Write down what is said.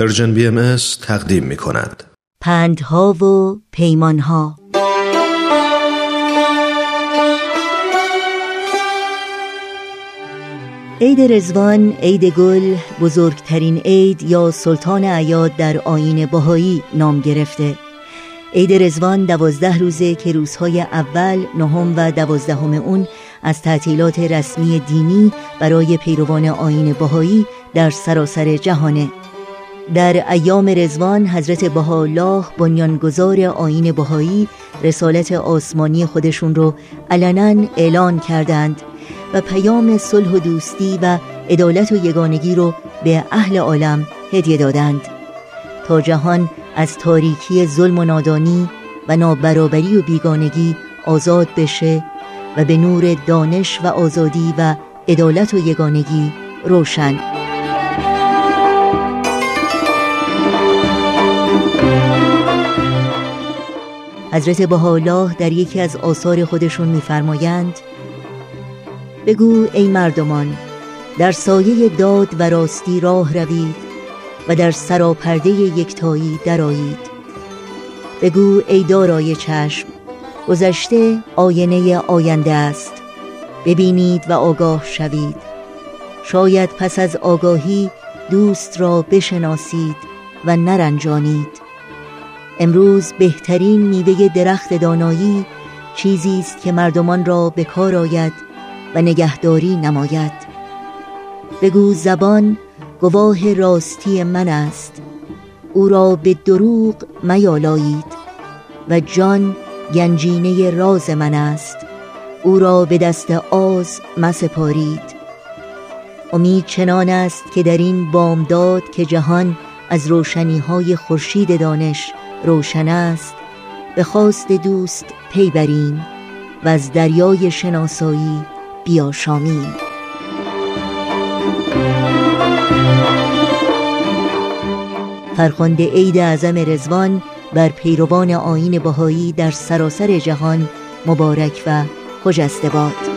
پرژن بی تقدیم می کند. پندها و پیمانها. عید رزوان، عید گل، بزرگترین عید یا سلطان عیاد در آین باهایی نام گرفته. عید رزوان دوازده روزه که روزهای اول، نهم و دوازدهم اون از تعطیلات رسمی دینی برای پیروان آین باهایی در سراسر جهانه. در ایام رزوان حضرت بهاءالله بنیانگذار آین بهایی رسالت آسمانی خودشون رو علنا اعلان کردند و پیام صلح و دوستی و عدالت و یگانگی رو به اهل عالم هدیه دادند. تا جهان از تاریکی ظلم و نادانی و نابرابری و بیگانگی آزاد بشه و به نور دانش و آزادی و عدالت و یگانگی روشن. حضرت بهاءالله در یکی از آثار خودشون میفرمایند بگو ای مردمان در سایه داد و راستی راه روید و در سراپرده یکتایی درایید بگو ای دارای چشم گذشته آینه آینده است. ببینید و آگاه شوید. شاید پس از آگاهی دوست را بشناسید و نرنجانید. امروز بهترین میوه درخت دانایی چیزی است که مردمان را به کار آید و نگهداری نماید. بگو زبان گواه راستی من است. او را به دروغ میالایید و جان گنجینه راز من است. او را به دست آز مسپارید. امید چنان است که در این بامداد که جهان از روشنی های خورشید دانش روشن است. به خواست دوست پی بریم و از دریای شناسایی بیاشامیم. فرخنده عید اعظم رزوان بر پیروان آین بهایی در سراسر جهان مبارک و خجسته باد